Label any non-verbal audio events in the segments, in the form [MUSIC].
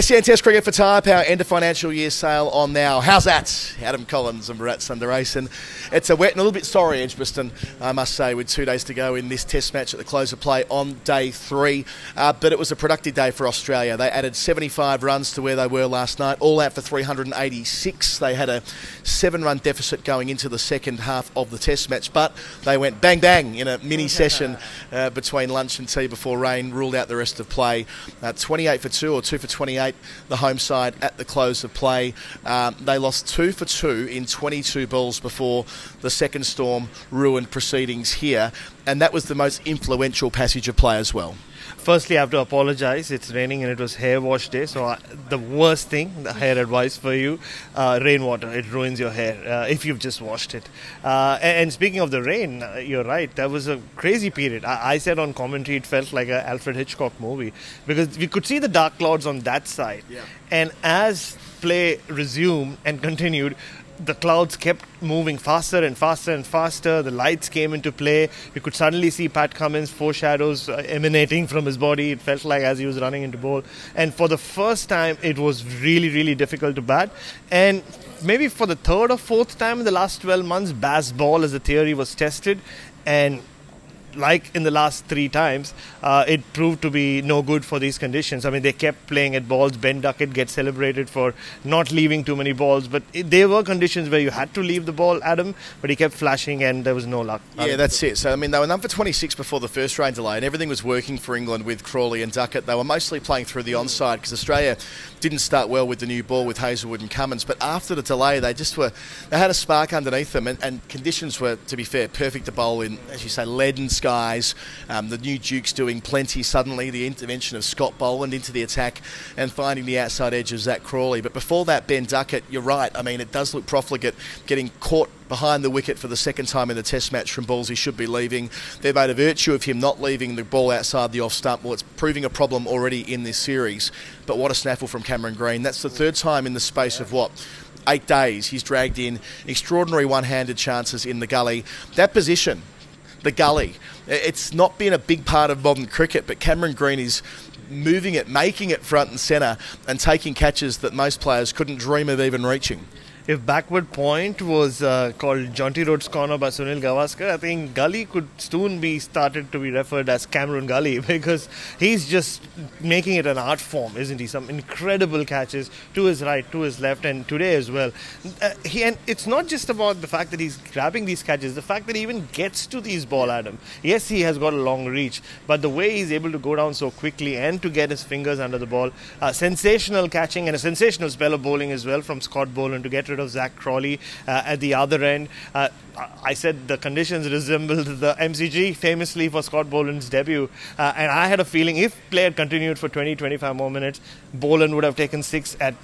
SEN Test Cricket for Tyre Power end of financial year sale on now. How's that? Adam Collins and Bharat Sundaresan. It's a wet and a little bit sorry Edgbaston, I must say, with two days to go in this Test match at the close of play on day three. Uh, but it was a productive day for Australia. They added 75 runs to where they were last night, all out for 386. They had a seven run deficit going into the second half of the Test match, but they went bang bang in a mini [LAUGHS] session uh, between lunch and tea before rain ruled out the rest of play. Uh, 28 for two or two for 28 the home side at the close of play. Um, they lost two for two in 22 balls before the second storm ruined proceedings here, and that was the most influential passage of play as well. Firstly, I have to apologize. It's raining and it was hair wash day. So, I, the worst thing, the hair advice for you uh, rainwater. It ruins your hair uh, if you've just washed it. Uh, and, and, speaking of the rain, uh, you're right. That was a crazy period. I, I said on commentary it felt like an Alfred Hitchcock movie because we could see the dark clouds on that side. Yeah. And as play resumed and continued, the clouds kept moving faster and faster and faster. The lights came into play. You could suddenly see Pat Cummins' foreshadows uh, emanating from his body. It felt like as he was running into bowl. And for the first time, it was really, really difficult to bat. And maybe for the third or fourth time in the last 12 months, Bazball as a theory was tested. And like in the last three times, uh, it proved to be no good for these conditions. I mean, they kept playing at balls. Ben Duckett gets celebrated for not leaving too many balls, but it, there were conditions where you had to leave the ball, Adam, but he kept flashing and there was no luck. Yeah, that's it. So, I mean, they were number 26 before the first rain delay, and everything was working for England with Crawley and Duckett. They were mostly playing through the onside because Australia didn't start well with the new ball with Hazlewood and Cummins, but after the delay, they just were, they had a spark underneath them, and, and conditions were, to be fair, perfect to bowl in, as you say, leaden skies. Um, the new Duke's doing plenty suddenly, the intervention of Scott Boland into the attack and finding the outside edge of Zach Crawley. But before that, Ben Duckett, you're right. I mean, it does look profligate getting caught behind the wicket for the second time in the Test match from balls he should be leaving. They've made a virtue of him not leaving the ball outside the off stump. Well, it's proving a problem already in this series. But what a snaffle from Cameron Green. That's the third time in the space of what? Eight days he's dragged in extraordinary one handed chances in the gully. That position, the gully. It's not been a big part of modern cricket, but Cameron Green is moving it, making it front and centre, and taking catches that most players couldn't dream of even reaching if backward point was uh, called Jonty Rhodes Corner by Sunil Gavaskar, I think Gully could soon be started to be referred as Cameron Gully [LAUGHS] because he's just making it an art form, isn't he? Some incredible catches to his right, to his left, and today as well. Uh, he, and it's not just about the fact that he's grabbing these catches, the fact that he even gets to these ball, Adam. Yes, he has got a long reach, but the way he's able to go down so quickly and to get his fingers under the ball, uh, sensational catching and a sensational spell of bowling as well from Scott Boland to get rid of Zach Crawley uh, at the other end. Uh, I said the conditions resembled the MCG famously for Scott Boland's debut. Uh, and I had a feeling if play had continued for 20, 25 more minutes, Boland would have taken six at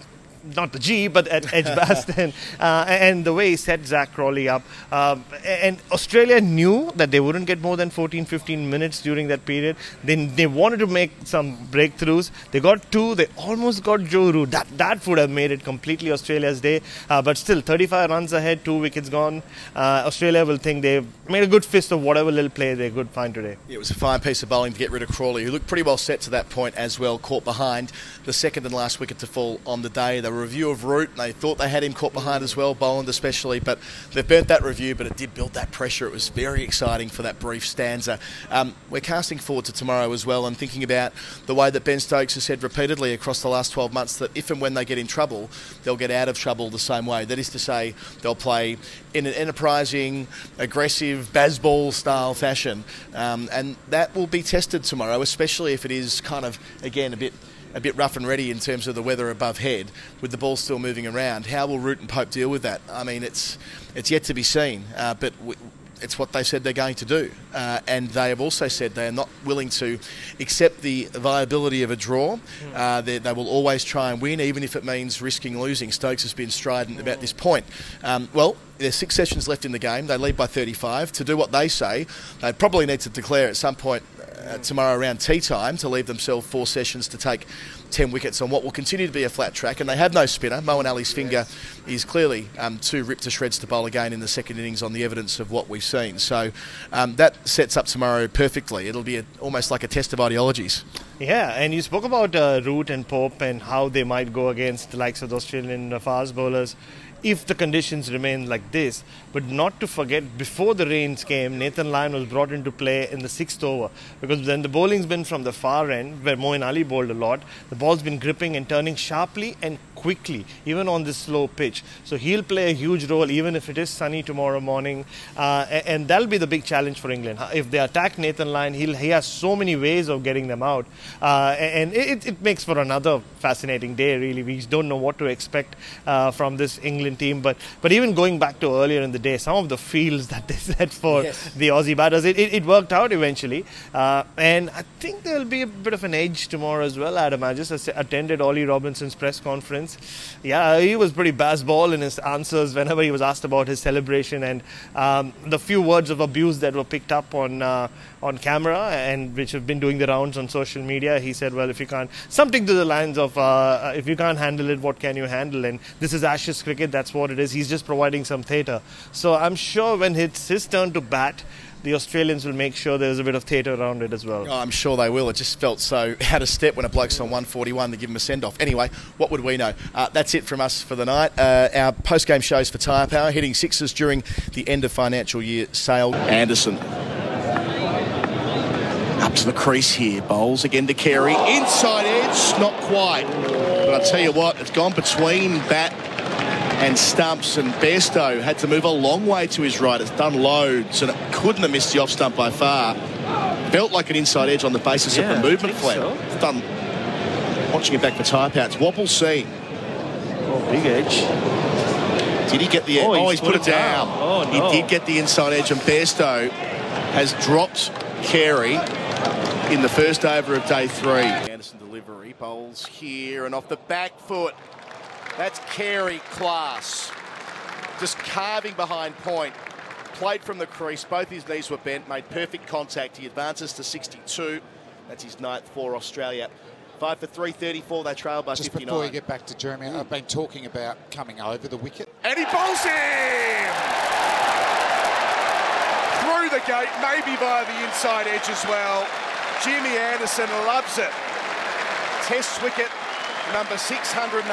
not the G, but at Edgbaston, [LAUGHS] uh, and the way he set Zach Crawley up. Uh, and Australia knew that they wouldn't get more than 14, 15 minutes during that period. Then they wanted to make some breakthroughs. They got two. They almost got Joe Root. That that would have made it completely Australia's day. Uh, but still, 35 runs ahead, two wickets gone. Uh, Australia will think they've made a good fist of whatever little play they could find today. It was a fine piece of bowling to get rid of Crawley, who looked pretty well set to that point as well. Caught behind the second and last wicket to fall on the day. They review of Root. And they thought they had him caught behind as well, Boland especially, but they've burnt that review, but it did build that pressure. It was very exciting for that brief stanza. Um, we're casting forward to tomorrow as well and thinking about the way that Ben Stokes has said repeatedly across the last 12 months that if and when they get in trouble, they'll get out of trouble the same way. That is to say, they'll play in an enterprising, aggressive, Bazball style fashion. Um, and that will be tested tomorrow, especially if it is kind of, again, a bit a bit rough and ready in terms of the weather above head, with the ball still moving around. How will Root and Pope deal with that? I mean, it's it's yet to be seen, uh, but. W- it's what they said they're going to do. Uh, and they have also said they are not willing to accept the viability of a draw. Uh, they, they, will always try and win, even if it means risking losing. Stokes has been strident about this point. Um, well, there's six sessions left in the game. They lead by 35. To do what they say, they probably need to declare at some point uh, tomorrow around tea time to leave themselves four sessions to take 10 wickets on what will continue to be a flat track. And they have no spinner. Moeen Ali's finger is clearly um, too ripped to shreds to bowl again in the second innings on the evidence of what we've seen. So um, that sets up tomorrow perfectly. It'll be a, almost like a test of ideologies. Yeah, and you spoke about uh, Root and Pope and how they might go against the likes of the Australian fast bowlers if the conditions remain like this. But not to forget, before the rains came, Nathan Lyon was brought into play in the sixth over because then the bowling's been from the far end where Moeen Ali bowled a lot. The ball's been gripping and turning sharply and quickly, even on this slow pitch. So he'll play a huge role, even if it is sunny tomorrow morning. Uh, and that'll be the big challenge for England. If they attack Nathan Lyon, he'll, he has so many ways of getting them out. Uh, and it, it, makes for another fascinating day, really. We don't know what to expect uh, from this England team. But, but even going back to earlier in the day, some of the fields [LAUGHS] that they set for yes. the Aussie batters, it, it, it, worked out eventually. Uh, and I think there'll be a bit of an edge tomorrow as well, Adam. I just attended Ollie Robinson's press conference yeah, he was pretty Bazball in his answers whenever he was asked about his celebration and um, the few words of abuse that were picked up on uh, on camera and which have been doing the rounds on social media. He said, "Well, if you can't," something to the lines of, uh, "If you can't handle it, what can you handle?" And this is Ashes cricket. That's what it is. He's just providing some theatre. So I'm sure when it's his turn to bat the Australians will make sure there's a bit of theatre around it as well. Oh, I'm sure they will. It just felt so out of step when a bloke's on 141 to give him a send off. Anyway, what would we know? Uh, that's it from us for the night. Uh, our post game shows for Tyre Power, hitting sixes during the end of financial year sale. Anderson. Up to the crease here, bowls again to Carey. Inside edge, not quite. But I tell you what, it's gone between bat and stumps, and Bairstow had to move a long way to his right. It's done loads, and it couldn't have missed the off stump by far. Felt like an inside edge on the basis yeah, of the movement flat. So. It's done. Watching it back for Tyre Power. Wobble C. Oh, big edge. Did he get the? Oh, oh he's, put, put, it down. down. Oh, no. He did get the inside edge, and Bairstow has dropped Carey in the first over of day three. Anderson delivery bowls here and off the back foot. That's Carey class. Just carving behind point. Played from the crease. Both his knees were bent. Made perfect contact. He advances to 62. That's his ninth for Australia. Five for 334. They trail by Just 59. before you get back to Jeremy, I've been talking about coming over the wicket. And he bowls him! Through the gate, maybe via the inside edge as well. Jimmy Anderson loves it. Test wicket number 686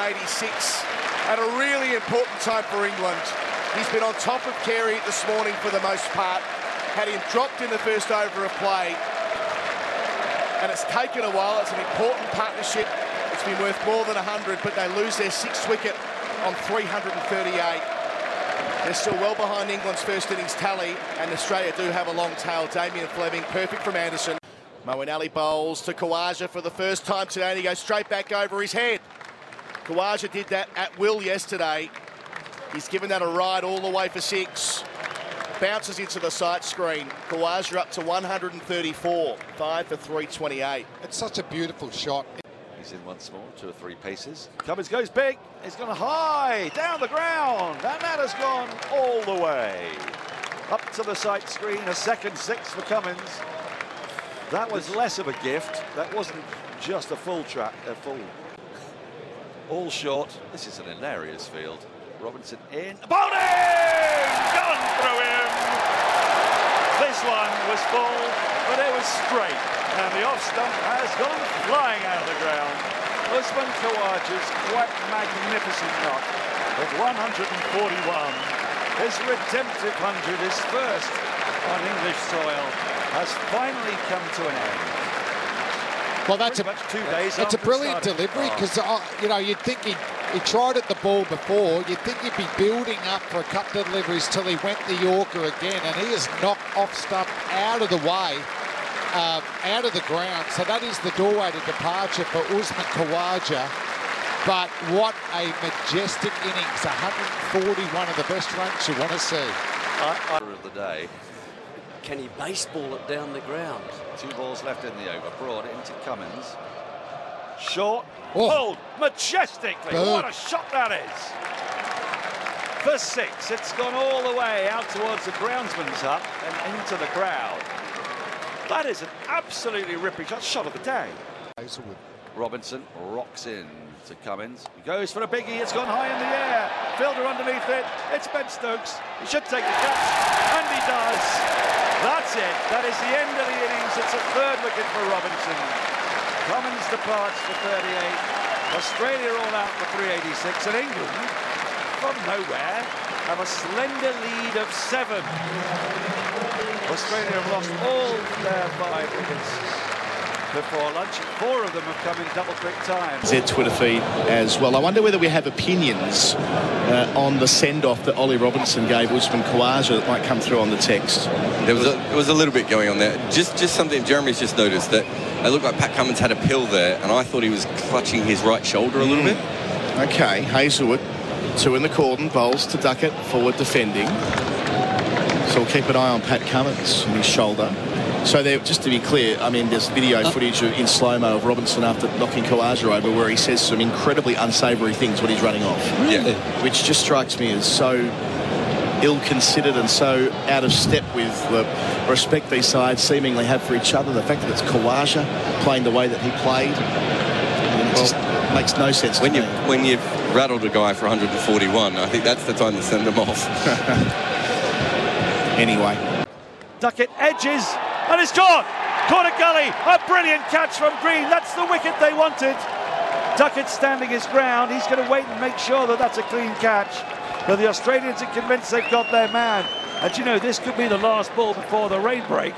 at a really important time for England. He's been on top of Carey this morning for the most part, had him dropped in the first over of play, and it's taken a while. It's an important partnership. It's been worth more than 100, but they lose their sixth wicket on 338. They're still well behind England's first innings tally, and Australia do have a long tail. Damien Fleming, perfect from Anderson. Moeen Ali bowls to Khawaja for the first time today, and he goes straight back over his head. Khawaja did that at will yesterday. He's given that a ride all the way for six. Bounces into the sight screen. Khawaja up to 134, five for 328. It's such a beautiful shot. He's in once more, two or three paces. Cummins goes big. He's gone high, down the ground, and that has gone all the way. Up to the sight screen, a second six for Cummins. That was less of a gift. That wasn't just a full track, a full. All short. This is an hilarious field. Robinson in. Bowling! Gone through him! This one was full, but it was straight. And the off stump has gone flying out of the ground. Usman Khawaja's quite magnificent knock of 141. His redemptive 100 is first on English soil has finally come to an end. Well, that's a, two days it's a brilliant delivery because, uh, you know, you'd think he he tried at the ball before. You'd think he'd be building up for a couple of deliveries till he went the Yorker again, and he has knocked off stump out of the way, um, out of the ground. So that is the doorway to departure for Usman Khawaja. But what a majestic innings. 141 of the best runs you want to see. I, I, of the day. Can he Bazball it down the ground? Two balls left in the over. Broad into Cummins. Short. Oh. Pulled majestically. Boom. What a shot that is. For six. It's gone all the way out towards the groundsman's hut and into the crowd. That is an absolutely ripping shot. Shot of the day. Robinson rocks in to Cummins. He goes for a biggie. It's gone high in the air. Fielder underneath it. It's Ben Stokes. He should take the catch. And he does. That's it. That is the end of the innings. It's a third wicket for Robinson. Cummins departs for 38. Australia all out for 386. And England, from nowhere, have a slender lead of seven. Australia have lost all their five wickets before lunch. Four of them have come in double quick time. Z Twitter feed as well. I wonder whether we have opinions uh, on the send-off that Ollie Robinson gave Usman Khawaja that might come through on the text. There was a, there was a little bit going on there. Just just something Jeremy's just noticed that it looked like Pat Cummins had a pill there, and I thought he was clutching his right shoulder a little Mm. bit. Okay, Hazlewood, two in the cordon, bowls to Duckett, forward defending. So we'll keep an eye on Pat Cummins and his shoulder. So there, just to be clear, I mean, there's video uh. footage of, in slow-mo of Robinson after knocking Khawaja over where he says some incredibly unsavoury things when he's running off. Yeah. Which just strikes me as so ill-considered and so out of step with the respect these sides seemingly have for each other. The fact that it's Khawaja playing the way that he played, it just makes no sense When to you me. when you've rattled a guy for 141, I think that's the time to send him off. [LAUGHS] [LAUGHS] Anyway. Duckett edges and it's gone. Corner gully. A brilliant catch from Green. That's the wicket they wanted. Duckett standing his ground. He's going to wait and make sure that that's a clean catch. But the Australians are convinced they've got their man. And you know, this could be the last ball before the rain break.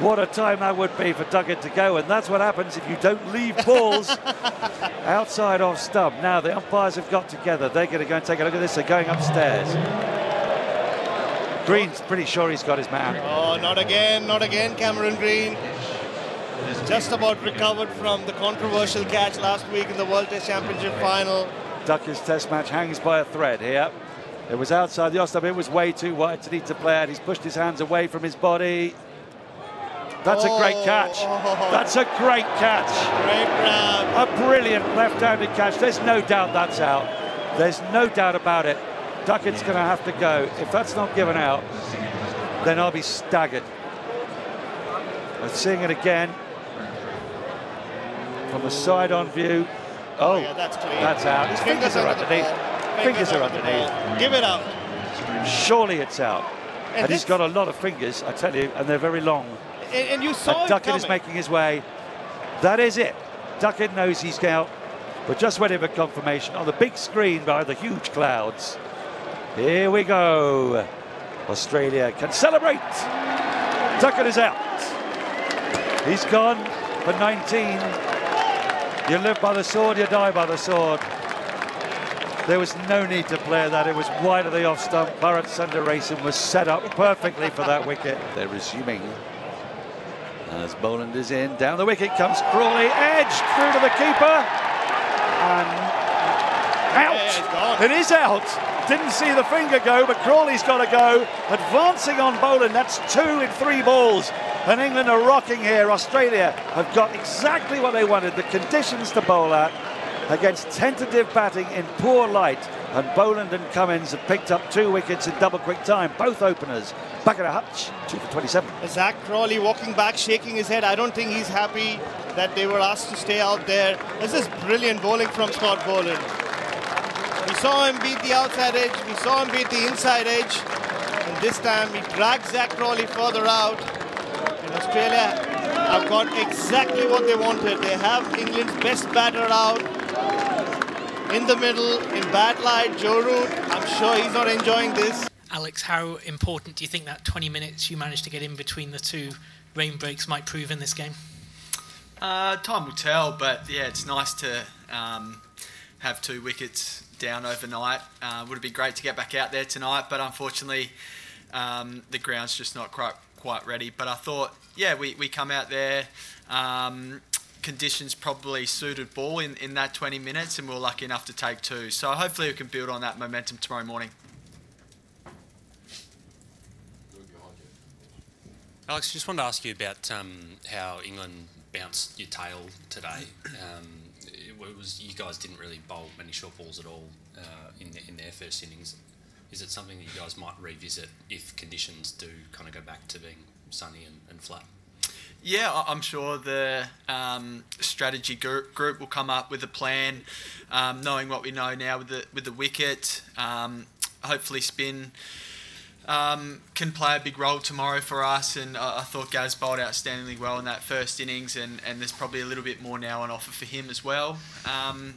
What a time that would be for Duckett to go. And that's what happens if you don't leave balls [LAUGHS] outside off stump. Now, the umpires have got together. They're going to go and take a look at this. They're going upstairs. Green's pretty sure he's got his man. Oh, not again, not again, Cameron Green. Just about recovered from the controversial catch last week in the World Test Championship final. Duckett's test match hangs by a thread here. It was outside the off stump. It was way too wide to need to play out. He's pushed his hands away from his body. That's a great catch. Oh. That's a great catch. Great grab. A brilliant left-handed catch. There's no doubt that's out. There's no doubt about it. Duckett's going to have to go. If that's not given out, then I'll be staggered. I'm seeing it again from the side-on view. Oh, oh yeah, that's. That's out. His fingers, are under the underneath. ball. Fingers are underneath. Give it up. Surely it's out. And And, he's got a lot of fingers, I tell you, and they're very long. And, and you saw And Duckett is making his way. That is it. Duckett knows he's out. We're just waiting for confirmation on the big screen behind the huge clouds. Here we go. Australia can celebrate. Duckett is out. He's gone for 19. You live by the sword, you die by the sword. There was no need to play that. It was wide of the off stump. Bharat Sundaresan was set up perfectly for that wicket. They're resuming as Boland is in. Down the wicket comes Crawley, edged through to the keeper. And out. it is out. Didn't see the finger go, but Crawley's got to go. Advancing on Boland. That's two in three balls. And England are rocking here. Australia have got exactly what they wanted the conditions to bowl at against tentative batting in poor light. And Boland and Cummins have picked up two wickets in double quick time, both openers. Back at a hutch, two for 27. Zach Crawley walking back, shaking his head. I don't think he's happy that they were asked to stay out there. This is brilliant bowling from Scott Boland. We saw him beat the outside edge, we saw him beat the inside edge, and this time he dragged Zach Crawley further out. And Australia have got exactly what they wanted. They have England's best batter out in the middle, in bad light. Joe Root, I'm sure he's not enjoying this. Alex, how important do you think that 20 minutes you managed to get in between the two rain breaks might prove in this game? Uh, time will tell, but yeah, it's nice to um, have two wickets down overnight. Uh, would have been great to get back out there tonight, but unfortunately, um, the ground's just not quite quite ready. But I thought, yeah, we, we come out there. Um, conditions probably suited ball in, in that 20 minutes, and we are lucky enough to take two. So hopefully, we can build on that momentum tomorrow morning. Alex, just wanted to ask you about um, how England bounced your tail today. Um, it was you guys didn't really bowl many short balls at all uh, in the, in their first innings. Is it something that you guys might revisit if conditions do kind of go back to being sunny and, and flat? Yeah, I'm sure the um, strategy group, group will come up with a plan, um, knowing what we know now with the with the wicket. Um, hopefully, spin um, can play a big role tomorrow for us. And I, I thought Gaz bowled outstandingly well in that first innings, and, and there's probably a little bit more now on offer for him as well. Um,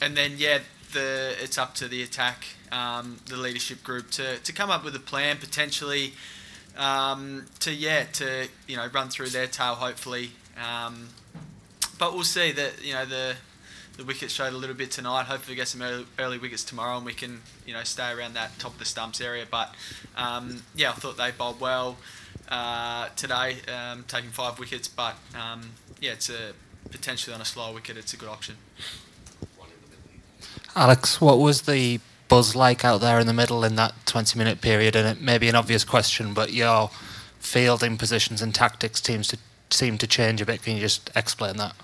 and then yeah, the it's up to the attack, um, the leadership group to, to come up with a plan potentially. Um, to yeah to you know run through their tail hopefully um, but we'll see that you know the the wickets showed a little bit tonight. Hopefully, we get some early, early, wickets tomorrow, and we can you know stay around that top of the stumps area. But um, yeah, I thought they bowled well uh, today, um, taking five wickets. But um, yeah, it's a potentially on a slow wicket. It's a good option. Alex, what was the buzz like out there in the middle in that 20 minute period? And it may be an obvious question, but your fielding positions and tactics seems to seem to change a bit. Can you just explain that?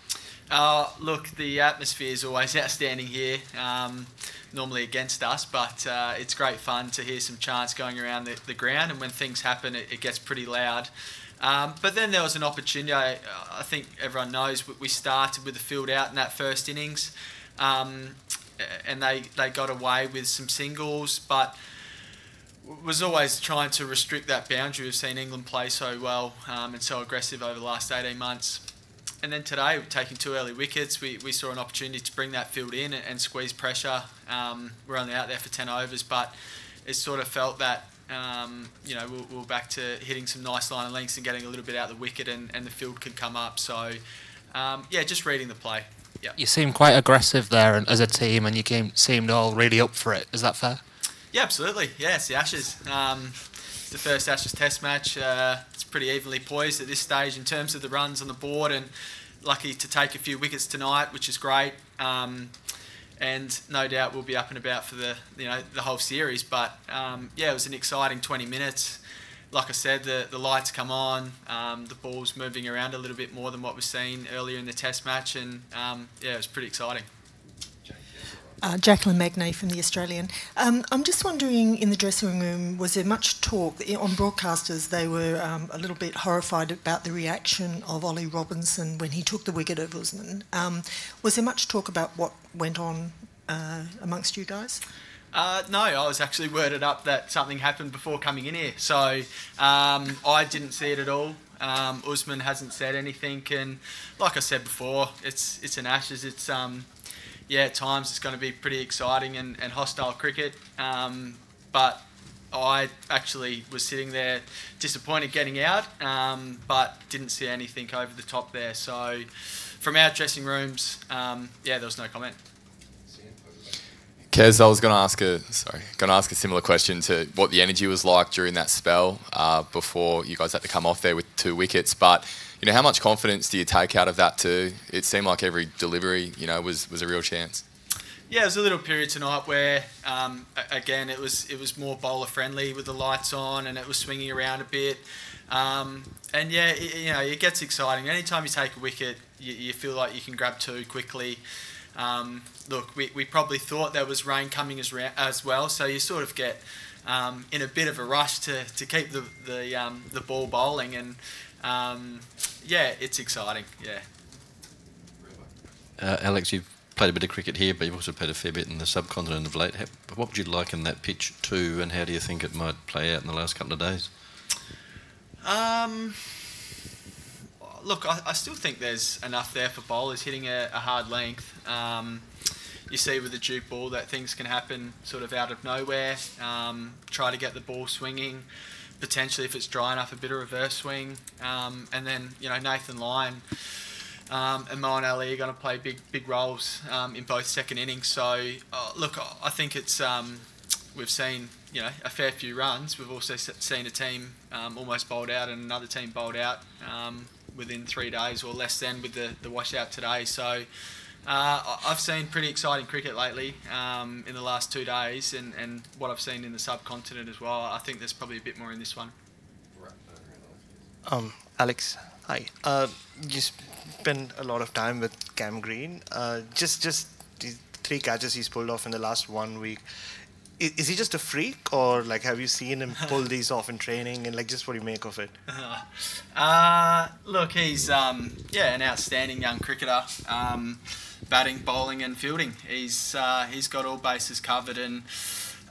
Uh, look, the atmosphere is always [LAUGHS] outstanding here. Um, normally against us, but uh, it's great fun to hear some chants going around the, the ground, and when things happen, it, it gets pretty loud. Um, but then there was an opportunity. I, I, think everyone knows we started with the field out in that first innings, um, and they they got away with some singles, but was always trying to restrict that boundary. We've seen England play so well um, and so aggressive over the last 18 months and then today, taking two early wickets, we, we saw an opportunity to bring that field in and, and squeeze pressure. Um, we're only out there for 10 overs, but it sort of felt that, um, you know, we we're, we're, back to hitting some nice line of lengths and getting a little bit out of the wicket and, and the field could come up. So, um, yeah, just reading the play. Yeah. You seem quite aggressive there and, as a team, and you came, seemed all really up for it. Is that fair? Yeah, absolutely. Yeah, it's the Ashes. Um, it's the first Ashes Test match. Uh, pretty evenly poised at this stage in terms of the runs on the board, and lucky to take a few wickets tonight, which is great. Um, and no doubt we'll be up and about for the you know the whole series. But um, yeah, it was an exciting 20 minutes. Like I said, the, the lights come on, um, the ball's moving around a little bit more than what we've seen earlier in the Test match, and um, yeah, it was pretty exciting. Uh, Jacqueline Magnay from The Australian. Um, I'm just wondering, in the dressing room, was there much talk? On broadcasters, they were um, a little bit horrified about the reaction of Ollie Robinson when he took the wicket of Usman. Um, was there much talk about what went on uh, amongst you guys? Uh, no, I was actually worded up that something happened before coming in here, so um, I didn't see it at all. Um, Usman hasn't said anything, and like I said before, it's it's an Ashes. It's um, yeah, at times it's going to be pretty exciting and, and hostile cricket. Um, but I actually was sitting there disappointed getting out, um, but didn't see anything over the top there. So from our dressing rooms, um, yeah, there was no comment. Kez, I was going to ask a sorry, going to ask a similar question to what the energy was like during that spell uh, before you guys had to come off there with two wickets. But you know, how much confidence do you take out of that too? It seemed like every delivery, you know, was, was a real chance. Yeah, it was a little period tonight where, um, again, it was it was more bowler friendly with the lights on and it was swinging around a bit. Um, and yeah, it, you know, it gets exciting. Anytime you take a wicket, you, you feel like you can grab two quickly. Um, look, we, we probably thought there was rain coming as, as well, so you sort of get um, in a bit of a rush to, to keep the the, um, the ball bowling and um, yeah, it's exciting. Yeah. Uh, Alex, you've played a bit of cricket here, but you've also played a fair bit in the subcontinent of late. What would you like in that pitch too, and how do you think it might play out in the last couple of days? Um, look, I, I still think there's enough there for bowlers hitting a, a hard length. Um, you see with the Duke ball that things can happen sort of out of nowhere. Um, try to get the ball swinging potentially if it's dry enough a bit of reverse swing. Um, and then you know Nathan Lyon um, and Moeen Ali are going to play big big roles um, in both second innings. So uh, look, I think it's um, we've seen you know a fair few runs. We've also seen a team um, almost bowled out and another team bowled out um, within three days or less than with the the washout today. So. Uh, I've seen pretty exciting cricket lately um, in the last two days, and, and what I've seen in the subcontinent as well. I think there's probably a bit more in this one. Um, Alex, hi. Uh, you spend a lot of time with Cam Green. Uh, just just three catches he's pulled off in the last one week. Is, he just a freak, or like have you seen him pull these off in training, and like just what do you make of it? [LAUGHS] Uh, look, he's um, yeah an outstanding young cricketer. Um, batting, bowling, and fielding. He's uh, he's got all bases covered and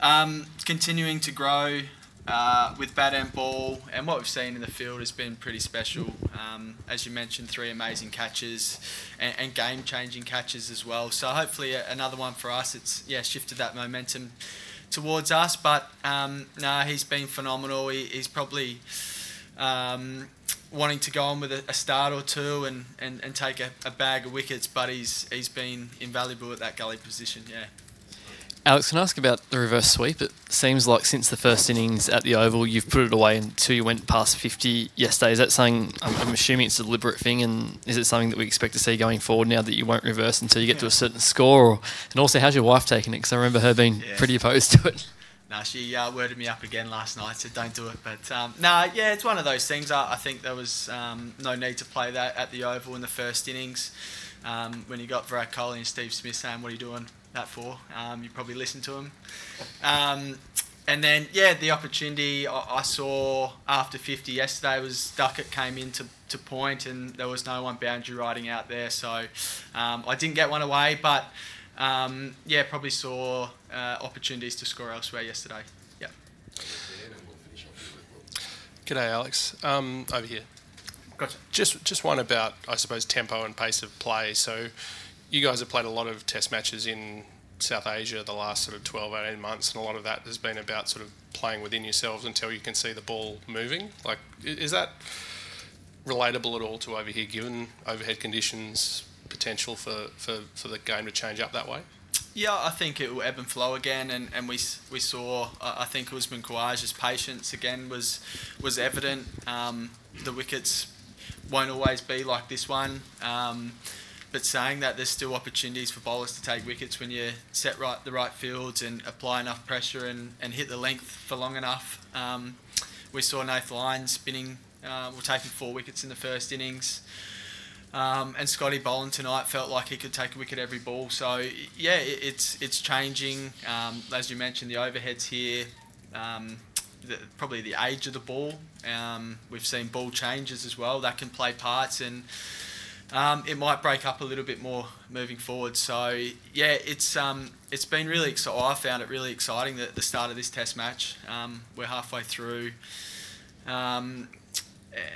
um, continuing to grow uh, with bat and ball, and what we've seen in the field has been pretty special. Um, as you mentioned, three amazing catches and, and game-changing catches as well. So hopefully another one for us. It's yeah shifted that momentum towards us, but um, no, he's been phenomenal. He, he's probably um, wanting to go on with a, a start or two and, and, and take a, a, bag of wickets, but he's he's been invaluable at that gully position. Yeah. Alex, can I ask about the reverse sweep? It seems like since the first innings at the Oval, you've put it away until you went past 50 yesterday. Is that something, I'm, I'm, assuming it's a deliberate thing, and is it something that we expect to see going forward now that you won't reverse until you get yeah. to a certain score? Or, and also, how's your wife taking it? Because I remember her being yeah. pretty opposed to it. No, she uh, worded me up again last night, said don't do it. But um, no, nah, yeah, it's one of those things. I, I think there was um, no need to play that at the Oval in the first innings. Um, when you got Virat Kohli and Steve Smith saying, "What are you doing that for?" Um, you probably listened to them. Um, and then, yeah, the opportunity I, I, saw after 50 yesterday was Duckett came in to, to point, and there was no one boundary riding out there, so um, I didn't get one away, but. Um, yeah, probably saw uh, opportunities to score elsewhere yesterday. Yeah. G'day, Alex. Um, over here. Gotcha. Just, just one about, I suppose, tempo and pace of play. So, you guys have played a lot of Test matches in South Asia the last sort of 12, 18 months, and a lot of that has been about sort of playing within yourselves until you can see the ball moving. Like, is that relatable at all to over here, given overhead conditions, potential for, for, for the game to change up that way? Yeah, I think it will ebb and flow again, and, and we we saw. I think Usman Khawaja's patience again was was evident. Um, the wickets won't always be like this one, um, but saying that there's still opportunities for bowlers to take wickets when you set right the right fields and apply enough pressure and, and hit the length for long enough. Um, we saw Nathan Lyon spinning, uh, we're taking four wickets in the first innings. Um, and Scotty Boland tonight felt like he could take a wicket every ball. So yeah, it, it's it's changing. Um, as you mentioned, the overheads here, um, the, probably the age of the ball. Um, we've seen ball changes as well that can play parts, and um, it might break up a little bit more moving forward. So yeah, it's um, it's been really exciting. I found it really exciting at the start of this Test match. we're halfway through. Um,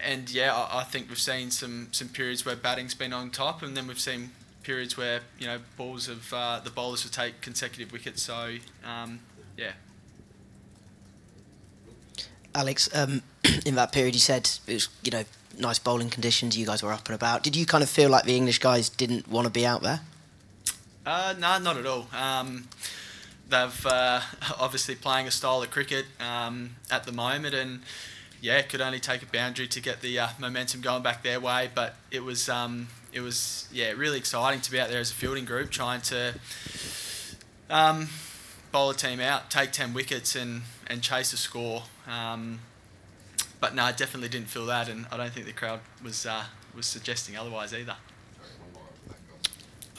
and yeah, I, I, think we've seen some some periods where batting's been on top, and then we've seen periods where you know balls of uh, the bowlers will take consecutive wickets. So um, yeah. Alex, um, [CLEARS THROAT] in that period, you said it was you know nice bowling conditions. You guys were up and about. Did you kind of feel like the English guys didn't want to be out there? Uh, no, not at all. Um, they've uh, [LAUGHS] obviously playing a style of cricket um, at the moment, and yeah, it could only take a boundary to get the uh, momentum going back their way. But it was um, it was yeah really exciting to be out there as a fielding group trying to um, bowl a team out, take ten wickets, and and chase a score. But no, I definitely didn't feel that, and I don't think the crowd was uh, was suggesting otherwise either.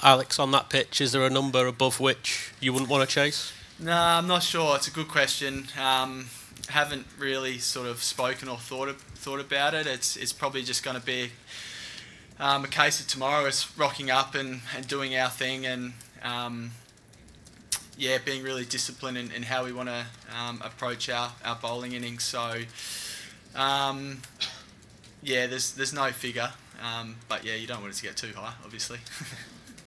Alex, on that pitch, is there a number above which you wouldn't want to chase? No, I'm not sure. It's a good question. Um, haven't really sort of spoken or thought of, thought about it. It's it's probably just going to be um, a case of tomorrow is rocking up and, and doing our thing and um, yeah, being really disciplined in, in how we want to um, approach our, our bowling innings. So um, yeah, there's there's no figure, um, but yeah, you don't want it to get too high, obviously. [LAUGHS]